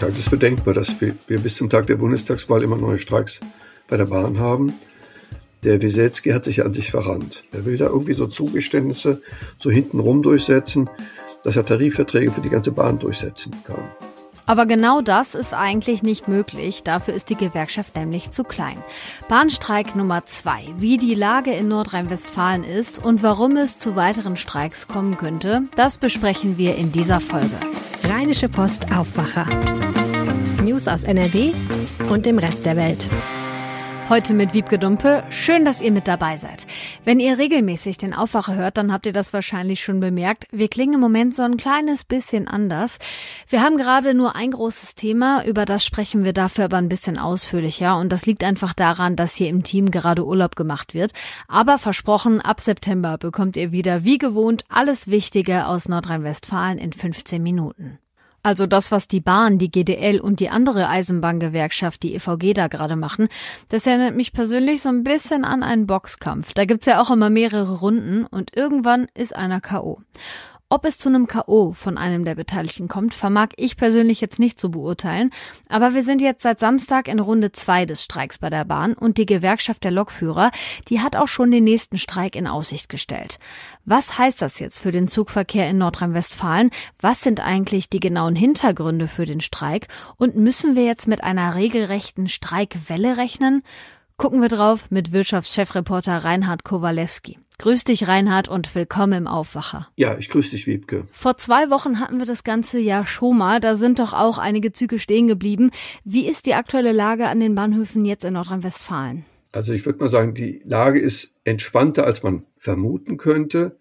Ich halte es für denkbar, dass wir, bis zum Tag der Bundestagswahl immer neue Streiks bei der Bahn haben. Der Wieselski hat sich an sich verrannt. Er will da irgendwie so Zugeständnisse so hintenrum durchsetzen, dass er Tarifverträge für die ganze Bahn durchsetzen kann. Aber genau das ist eigentlich nicht möglich. Dafür ist die Gewerkschaft nämlich zu klein. Bahnstreik Nummer zwei. Wie die Lage in Nordrhein-Westfalen ist und warum es zu weiteren Streiks kommen könnte, das besprechen wir in dieser Folge. Rheinische Post Aufwacher. News aus NRW und dem Rest der Welt. Heute mit Wiebke Dumpe. Schön, dass ihr mit dabei seid. Wenn ihr regelmäßig den Aufwacher hört, dann habt ihr das wahrscheinlich schon bemerkt. Wir klingen im Moment so ein kleines bisschen anders. Wir haben gerade nur ein großes Thema, über das sprechen wir dafür aber ein bisschen ausführlicher. Und das liegt einfach daran, dass hier im Team gerade Urlaub gemacht wird. Aber versprochen, ab September bekommt ihr wieder wie gewohnt alles Wichtige aus Nordrhein-Westfalen in 15 Minuten. Also das, was die Bahn, die GDL und die andere Eisenbahngewerkschaft, die EVG da gerade machen, das erinnert mich persönlich so ein bisschen an einen Boxkampf. Da gibt's ja auch immer mehrere Runden und irgendwann ist einer K.O. Ob es zu einem K.O. von einem der Beteiligten kommt, vermag ich persönlich jetzt nicht zu beurteilen. Aber wir sind jetzt seit Samstag in Runde zwei des Streiks bei der Bahn und die Gewerkschaft der Lokführer, die hat auch schon den nächsten Streik in Aussicht gestellt. Was heißt das jetzt für den Zugverkehr in Nordrhein-Westfalen? Was sind eigentlich die genauen Hintergründe für den Streik? Und müssen wir jetzt mit einer regelrechten Streikwelle rechnen? Gucken wir drauf mit Wirtschaftschefreporter Reinhard Kowalewski. Grüß dich, Reinhard, und willkommen im Aufwacher. Ja, ich grüße dich, Wiebke. Vor zwei Wochen hatten wir das ganze Jahr schon mal. Da sind doch auch einige Züge stehen geblieben. Wie ist die aktuelle Lage an den Bahnhöfen jetzt in Nordrhein-Westfalen? Also ich würde mal sagen, die Lage ist entspannter, als man vermuten könnte.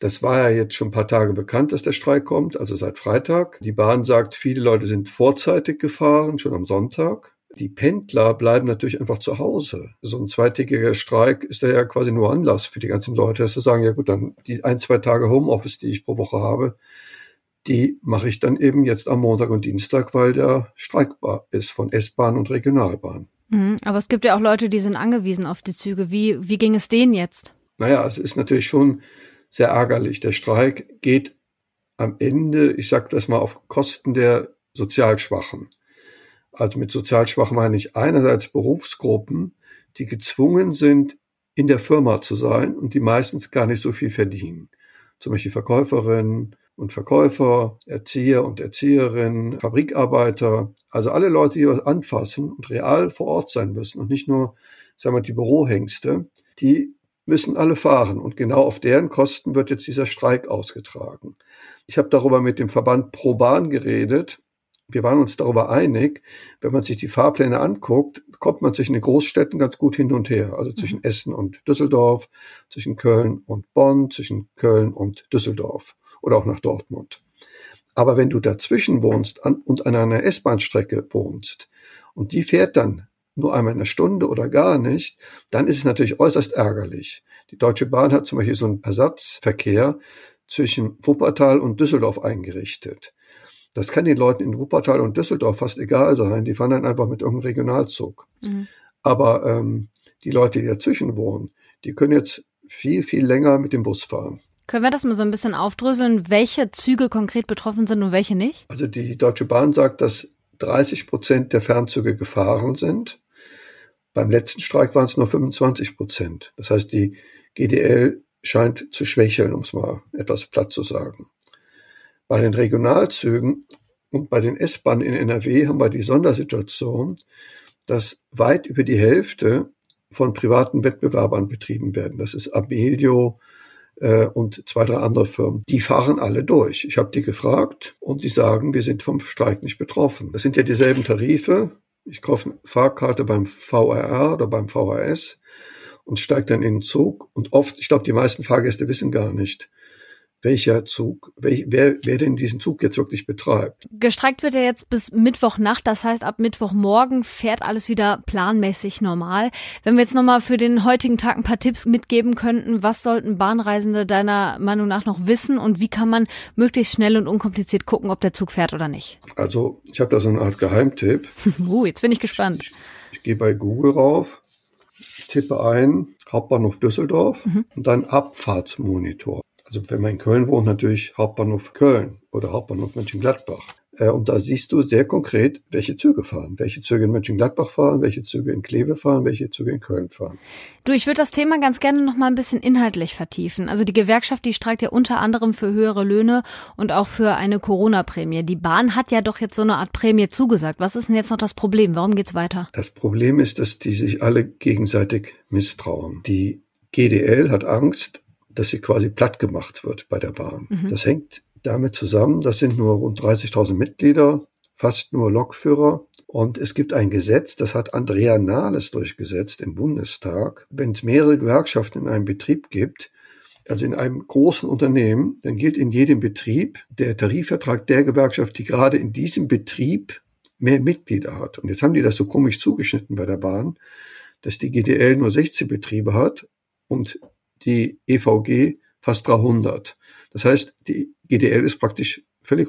Das war ja jetzt schon ein paar Tage bekannt, dass der Streik kommt, also seit Freitag. Die Bahn sagt, viele Leute sind vorzeitig gefahren, schon am Sonntag. Die Pendler bleiben natürlich einfach zu Hause. So ein zweitägiger Streik ist ja quasi nur Anlass für die ganzen Leute, dass sie sagen, ja gut, dann die ein, zwei Tage Homeoffice, die ich pro Woche habe, die mache ich dann eben jetzt am Montag und Dienstag, weil der streikbar ist von S-Bahn und Regionalbahn. Mhm, aber es gibt ja auch Leute, die sind angewiesen auf die Züge. Wie, wie ging es denen jetzt? Naja, es ist natürlich schon sehr ärgerlich. Der Streik geht am Ende, ich sage das mal, auf Kosten der Sozialschwachen. Also mit sozial schwach meine ich einerseits Berufsgruppen, die gezwungen sind, in der Firma zu sein und die meistens gar nicht so viel verdienen. Zum Beispiel Verkäuferinnen und Verkäufer, Erzieher und Erzieherinnen, Fabrikarbeiter, also alle Leute, die was anfassen und real vor Ort sein müssen und nicht nur, sagen wir, die Bürohengste, die müssen alle fahren und genau auf deren Kosten wird jetzt dieser Streik ausgetragen. Ich habe darüber mit dem Verband ProBahn geredet wir waren uns darüber einig, wenn man sich die Fahrpläne anguckt, kommt man zwischen den Großstädten ganz gut hin und her. Also zwischen mhm. Essen und Düsseldorf, zwischen Köln und Bonn, zwischen Köln und Düsseldorf oder auch nach Dortmund. Aber wenn du dazwischen wohnst und an einer S-Bahn-Strecke wohnst und die fährt dann nur einmal in einer Stunde oder gar nicht, dann ist es natürlich äußerst ärgerlich. Die Deutsche Bahn hat zum Beispiel so einen Ersatzverkehr zwischen Wuppertal und Düsseldorf eingerichtet. Das kann den Leuten in Wuppertal und Düsseldorf fast egal sein. Die fahren dann einfach mit irgendeinem Regionalzug. Mhm. Aber ähm, die Leute, die dazwischen wohnen, die können jetzt viel, viel länger mit dem Bus fahren. Können wir das mal so ein bisschen aufdröseln, welche Züge konkret betroffen sind und welche nicht? Also die Deutsche Bahn sagt, dass 30 Prozent der Fernzüge gefahren sind. Beim letzten Streik waren es nur 25 Prozent. Das heißt, die GDL scheint zu schwächeln, um es mal etwas platt zu sagen. Bei den Regionalzügen und bei den S-Bahnen in NRW haben wir die Sondersituation, dass weit über die Hälfte von privaten Wettbewerbern betrieben werden. Das ist Abelio äh, und zwei, drei andere Firmen. Die fahren alle durch. Ich habe die gefragt und die sagen, wir sind vom Streik nicht betroffen. Das sind ja dieselben Tarife. Ich kaufe eine Fahrkarte beim VRR oder beim VHS und steige dann in den Zug. Und oft, ich glaube, die meisten Fahrgäste wissen gar nicht, welcher Zug, wer, wer, wer denn diesen Zug jetzt wirklich betreibt. Gestreikt wird er jetzt bis Mittwochnacht, das heißt ab Mittwochmorgen fährt alles wieder planmäßig normal. Wenn wir jetzt nochmal für den heutigen Tag ein paar Tipps mitgeben könnten, was sollten Bahnreisende deiner Meinung nach noch wissen und wie kann man möglichst schnell und unkompliziert gucken, ob der Zug fährt oder nicht? Also ich habe da so eine Art Geheimtipp. uh, jetzt bin ich gespannt. Ich, ich, ich gehe bei Google rauf, tippe ein Hauptbahnhof Düsseldorf mhm. und dann Abfahrtsmonitor also wenn man in Köln wohnt, natürlich Hauptbahnhof Köln oder Hauptbahnhof Mönchengladbach. Äh, und da siehst du sehr konkret, welche Züge fahren, welche Züge in Mönchengladbach fahren, welche Züge in Kleve fahren, welche Züge in Köln fahren. Du, ich würde das Thema ganz gerne noch mal ein bisschen inhaltlich vertiefen. Also die Gewerkschaft, die streikt ja unter anderem für höhere Löhne und auch für eine Corona-Prämie. Die Bahn hat ja doch jetzt so eine Art Prämie zugesagt. Was ist denn jetzt noch das Problem? Warum geht's weiter? Das Problem ist, dass die sich alle gegenseitig misstrauen. Die GDL hat Angst, dass sie quasi platt gemacht wird bei der Bahn. Mhm. Das hängt damit zusammen, das sind nur rund 30.000 Mitglieder, fast nur Lokführer. Und es gibt ein Gesetz, das hat Andrea Nahles durchgesetzt im Bundestag. Wenn es mehrere Gewerkschaften in einem Betrieb gibt, also in einem großen Unternehmen, dann gilt in jedem Betrieb der Tarifvertrag der Gewerkschaft, die gerade in diesem Betrieb mehr Mitglieder hat. Und jetzt haben die das so komisch zugeschnitten bei der Bahn, dass die GDL nur 16 Betriebe hat und die EVG fast 300. Das heißt, die GDL ist praktisch völlig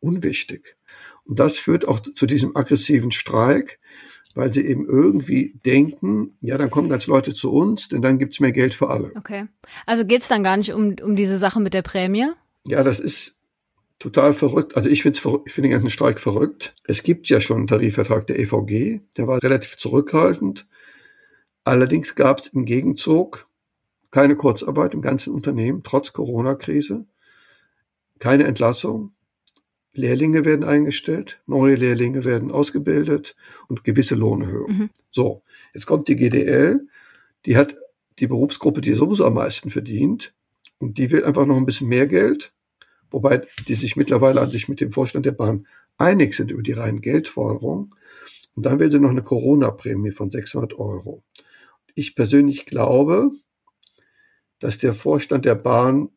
unwichtig. Und das führt auch zu diesem aggressiven Streik, weil sie eben irgendwie denken, ja, dann kommen ganz Leute zu uns, denn dann gibt's mehr Geld für alle. Okay. Also geht's dann gar nicht um, um diese Sache mit der Prämie? Ja, das ist total verrückt. Also ich finde find den ganzen Streik verrückt. Es gibt ja schon einen Tarifvertrag der EVG, der war relativ zurückhaltend. Allerdings gab es im Gegenzug keine Kurzarbeit im ganzen Unternehmen, trotz Corona-Krise, keine Entlassung, Lehrlinge werden eingestellt, neue Lehrlinge werden ausgebildet und gewisse Lohnerhöhungen. Mhm. So, jetzt kommt die GDL, die hat die Berufsgruppe, die sowieso am meisten verdient und die will einfach noch ein bisschen mehr Geld, wobei die sich mittlerweile an sich mit dem Vorstand der Bahn einig sind über die reinen Geldforderungen. Und dann will sie noch eine Corona-Prämie von 600 Euro. Ich persönlich glaube, dass der Vorstand der Bahn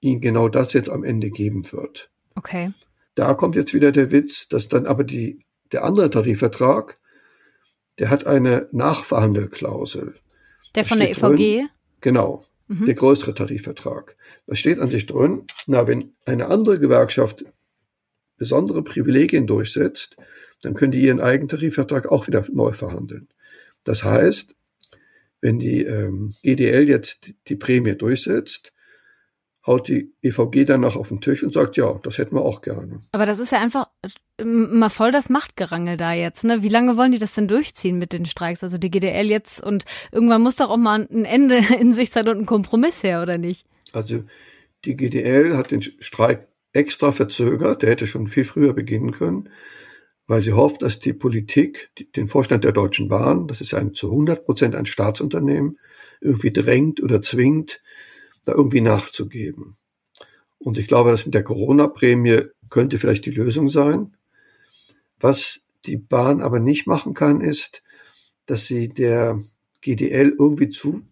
ihnen genau das jetzt am Ende geben wird. Okay. Da kommt jetzt wieder der Witz, dass dann aber die, der andere Tarifvertrag, der hat eine Nachverhandelklausel. Der von der EVG? Drin, genau. Mhm. Der größere Tarifvertrag. Da steht an sich drin, na, wenn eine andere Gewerkschaft besondere Privilegien durchsetzt, dann können die ihren eigenen Tarifvertrag auch wieder neu verhandeln. Das heißt, wenn die ähm, GDL jetzt die Prämie durchsetzt, haut die EVG dann noch auf den Tisch und sagt, ja, das hätten wir auch gerne. Aber das ist ja einfach mal voll das Machtgerangel da jetzt. Ne? Wie lange wollen die das denn durchziehen mit den Streiks? Also die GDL jetzt und irgendwann muss doch auch mal ein Ende in sich sein und ein Kompromiss her, oder nicht? Also die GDL hat den Streik extra verzögert, der hätte schon viel früher beginnen können, weil sie hofft, dass die Politik den Vorstand der Deutschen Bahn, das ist ein zu 100 Prozent ein Staatsunternehmen, irgendwie drängt oder zwingt, da irgendwie nachzugeben. Und ich glaube, das mit der Corona-Prämie könnte vielleicht die Lösung sein. Was die Bahn aber nicht machen kann, ist, dass sie der GDL irgendwie zu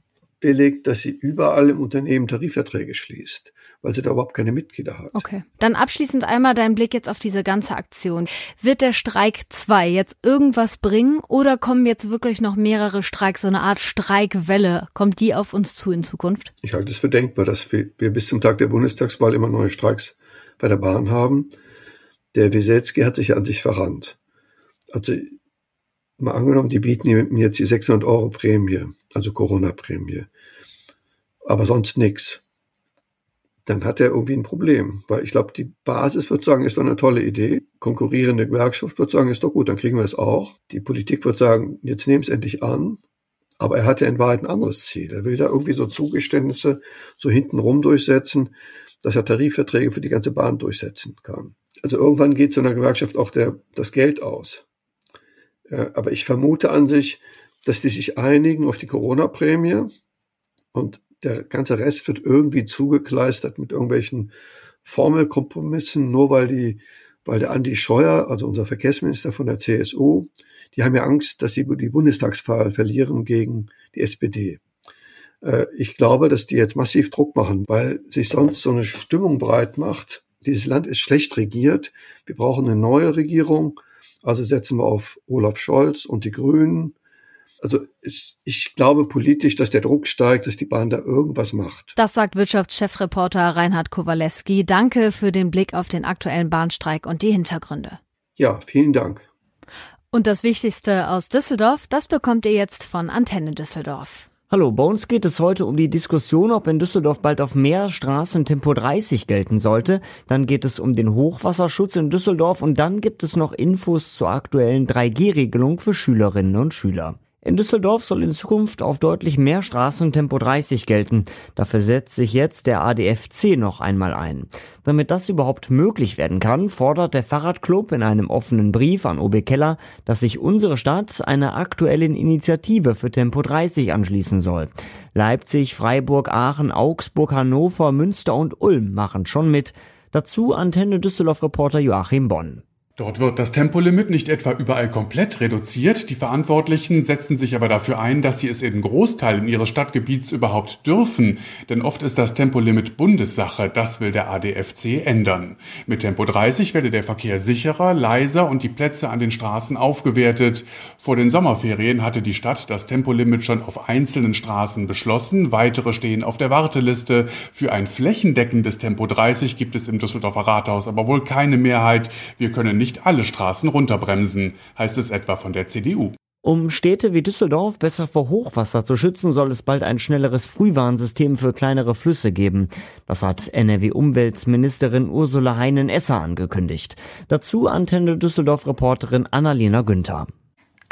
billigt, dass sie überall im Unternehmen Tarifverträge schließt, weil sie da überhaupt keine Mitglieder hat. Okay. Dann abschließend einmal dein Blick jetzt auf diese ganze Aktion. Wird der Streik 2 jetzt irgendwas bringen oder kommen jetzt wirklich noch mehrere Streiks, so eine Art Streikwelle? Kommt die auf uns zu in Zukunft? Ich halte es für denkbar, dass wir, wir bis zum Tag der Bundestagswahl immer neue Streiks bei der Bahn haben. Der Wieselski hat sich an sich verrannt. Also mal angenommen, die bieten ihm jetzt die 600 Euro Prämie, also Corona-Prämie, aber sonst nichts. Dann hat er irgendwie ein Problem, weil ich glaube, die Basis wird sagen, ist doch eine tolle Idee. Konkurrierende Gewerkschaft wird sagen, ist doch gut, dann kriegen wir es auch. Die Politik wird sagen, jetzt nehmen es endlich an. Aber er hat ja in Wahrheit ein anderes Ziel. Er will da irgendwie so Zugeständnisse so hintenrum durchsetzen, dass er Tarifverträge für die ganze Bahn durchsetzen kann. Also irgendwann geht so einer Gewerkschaft auch der, das Geld aus. Äh, aber ich vermute an sich, dass die sich einigen auf die Corona-Prämie und der ganze Rest wird irgendwie zugekleistert mit irgendwelchen Formelkompromissen, nur weil die, weil der Andi Scheuer, also unser Verkehrsminister von der CSU, die haben ja Angst, dass sie die Bundestagswahl verlieren gegen die SPD. Äh, ich glaube, dass die jetzt massiv Druck machen, weil sich sonst so eine Stimmung breit macht. Dieses Land ist schlecht regiert. Wir brauchen eine neue Regierung. Also setzen wir auf Olaf Scholz und die Grünen. Also ich, ich glaube politisch, dass der Druck steigt, dass die Bahn da irgendwas macht. Das sagt Wirtschaftschefreporter Reinhard Kowalewski. Danke für den Blick auf den aktuellen Bahnstreik und die Hintergründe. Ja, vielen Dank. Und das Wichtigste aus Düsseldorf, das bekommt ihr jetzt von Antenne Düsseldorf. Hallo, bei uns geht es heute um die Diskussion, ob in Düsseldorf bald auf mehr Straßen Tempo 30 gelten sollte. Dann geht es um den Hochwasserschutz in Düsseldorf und dann gibt es noch Infos zur aktuellen 3G-Regelung für Schülerinnen und Schüler. In Düsseldorf soll in Zukunft auf deutlich mehr Straßen Tempo 30 gelten. Dafür setzt sich jetzt der ADFC noch einmal ein. Damit das überhaupt möglich werden kann, fordert der Fahrradclub in einem offenen Brief an OB Keller, dass sich unsere Stadt einer aktuellen Initiative für Tempo 30 anschließen soll. Leipzig, Freiburg, Aachen, Augsburg, Hannover, Münster und Ulm machen schon mit. Dazu Antenne Düsseldorf Reporter Joachim Bonn. Dort wird das Tempolimit nicht etwa überall komplett reduziert, die Verantwortlichen setzen sich aber dafür ein, dass sie es in Großteilen ihres Stadtgebiets überhaupt dürfen, denn oft ist das Tempolimit Bundessache, das will der ADFC ändern. Mit Tempo 30 werde der Verkehr sicherer, leiser und die Plätze an den Straßen aufgewertet. Vor den Sommerferien hatte die Stadt das Tempolimit schon auf einzelnen Straßen beschlossen, weitere stehen auf der Warteliste. Für ein flächendeckendes Tempo 30 gibt es im Düsseldorfer Rathaus aber wohl keine Mehrheit. Wir können nicht nicht alle Straßen runterbremsen, heißt es etwa von der CDU. Um Städte wie Düsseldorf besser vor Hochwasser zu schützen, soll es bald ein schnelleres Frühwarnsystem für kleinere Flüsse geben. Das hat NRW-Umweltministerin Ursula Heinen-Esser angekündigt. Dazu Antenne Düsseldorf-Reporterin Annalena Günther.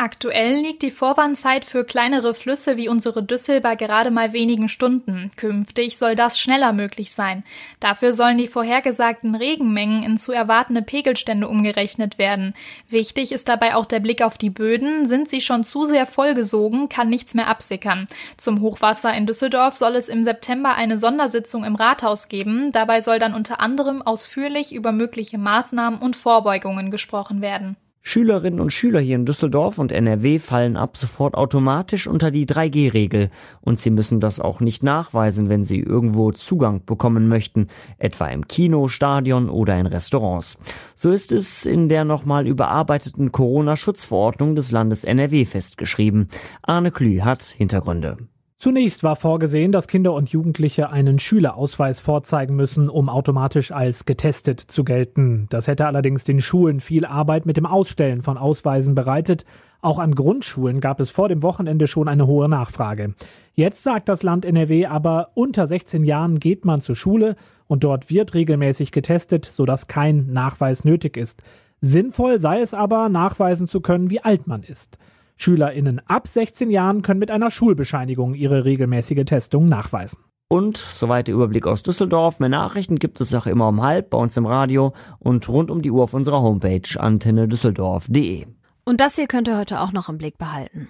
Aktuell liegt die Vorwarnzeit für kleinere Flüsse wie unsere Düssel bei gerade mal wenigen Stunden. Künftig soll das schneller möglich sein. Dafür sollen die vorhergesagten Regenmengen in zu erwartende Pegelstände umgerechnet werden. Wichtig ist dabei auch der Blick auf die Böden. Sind sie schon zu sehr vollgesogen, kann nichts mehr absickern. Zum Hochwasser in Düsseldorf soll es im September eine Sondersitzung im Rathaus geben. Dabei soll dann unter anderem ausführlich über mögliche Maßnahmen und Vorbeugungen gesprochen werden. Schülerinnen und Schüler hier in Düsseldorf und NRW fallen ab sofort automatisch unter die 3G-Regel und sie müssen das auch nicht nachweisen, wenn sie irgendwo Zugang bekommen möchten, etwa im Kino, Stadion oder in Restaurants. So ist es in der nochmal überarbeiteten Corona-Schutzverordnung des Landes NRW festgeschrieben. Arne Klü hat Hintergründe. Zunächst war vorgesehen, dass Kinder und Jugendliche einen Schülerausweis vorzeigen müssen, um automatisch als getestet zu gelten. Das hätte allerdings den Schulen viel Arbeit mit dem Ausstellen von Ausweisen bereitet. Auch an Grundschulen gab es vor dem Wochenende schon eine hohe Nachfrage. Jetzt sagt das Land NRW aber, unter 16 Jahren geht man zur Schule und dort wird regelmäßig getestet, sodass kein Nachweis nötig ist. Sinnvoll sei es aber, nachweisen zu können, wie alt man ist. SchülerInnen ab 16 Jahren können mit einer Schulbescheinigung ihre regelmäßige Testung nachweisen. Und soweit der Überblick aus Düsseldorf. Mehr Nachrichten gibt es auch immer um halb bei uns im Radio und rund um die Uhr auf unserer Homepage antennedüsseldorf.de. Und das hier könnt ihr heute auch noch im Blick behalten.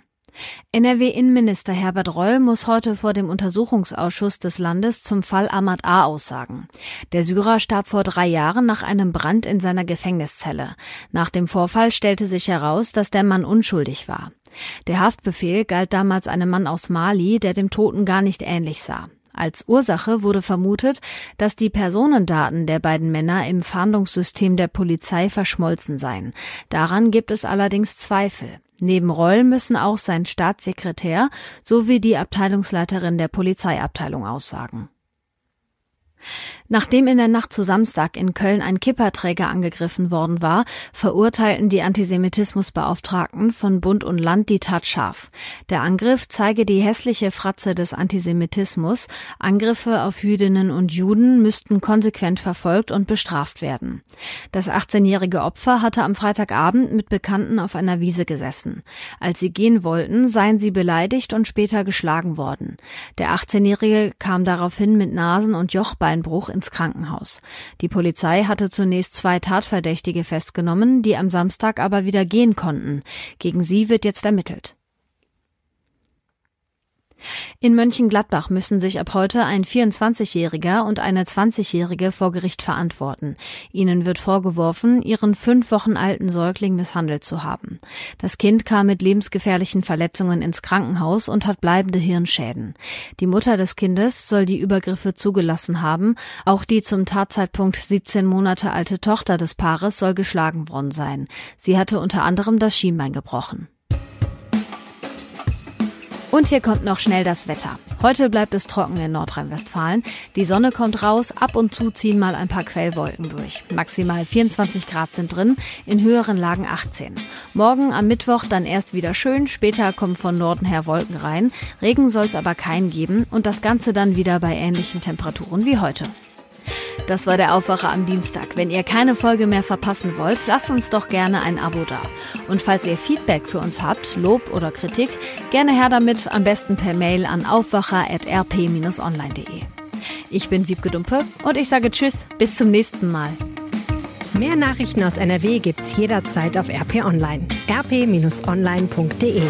NRW-Innenminister Herbert Reul muss heute vor dem Untersuchungsausschuss des Landes zum Fall Ahmad A. aussagen. Der Syrer starb vor drei Jahren nach einem Brand in seiner Gefängniszelle. Nach dem Vorfall stellte sich heraus, dass der Mann unschuldig war. Der Haftbefehl galt damals einem Mann aus Mali, der dem Toten gar nicht ähnlich sah. Als Ursache wurde vermutet, dass die Personendaten der beiden Männer im Fahndungssystem der Polizei verschmolzen seien. Daran gibt es allerdings Zweifel. Neben Reul müssen auch sein Staatssekretär sowie die Abteilungsleiterin der Polizeiabteilung aussagen. Nachdem in der Nacht zu Samstag in Köln ein Kipperträger angegriffen worden war, verurteilten die Antisemitismusbeauftragten von Bund und Land die Tat scharf. Der Angriff zeige die hässliche Fratze des Antisemitismus. Angriffe auf Jüdinnen und Juden müssten konsequent verfolgt und bestraft werden. Das 18-jährige Opfer hatte am Freitagabend mit Bekannten auf einer Wiese gesessen. Als sie gehen wollten, seien sie beleidigt und später geschlagen worden. Der 18-jährige kam daraufhin mit Nasen- und Jochbeinbruch ins Krankenhaus. Die Polizei hatte zunächst zwei Tatverdächtige festgenommen, die am Samstag aber wieder gehen konnten. Gegen sie wird jetzt ermittelt. In Mönchengladbach müssen sich ab heute ein 24-Jähriger und eine 20-Jährige vor Gericht verantworten. Ihnen wird vorgeworfen, ihren fünf Wochen alten Säugling misshandelt zu haben. Das Kind kam mit lebensgefährlichen Verletzungen ins Krankenhaus und hat bleibende Hirnschäden. Die Mutter des Kindes soll die Übergriffe zugelassen haben. Auch die zum Tatzeitpunkt 17 Monate alte Tochter des Paares soll geschlagen worden sein. Sie hatte unter anderem das Schienbein gebrochen. Und hier kommt noch schnell das Wetter. Heute bleibt es trocken in Nordrhein-Westfalen. Die Sonne kommt raus, ab und zu ziehen mal ein paar Quellwolken durch. Maximal 24 Grad sind drin, in höheren Lagen 18. Morgen am Mittwoch dann erst wieder schön, später kommen von Norden her Wolken rein. Regen soll es aber keinen geben und das Ganze dann wieder bei ähnlichen Temperaturen wie heute. Das war der Aufwacher am Dienstag. Wenn ihr keine Folge mehr verpassen wollt, lasst uns doch gerne ein Abo da. Und falls ihr Feedback für uns habt, Lob oder Kritik, gerne her damit, am besten per Mail an aufwacher.rp-online.de. Ich bin Wiebke Dumpe und ich sage Tschüss, bis zum nächsten Mal. Mehr Nachrichten aus NRW gibt's jederzeit auf RP Online. rp-online.de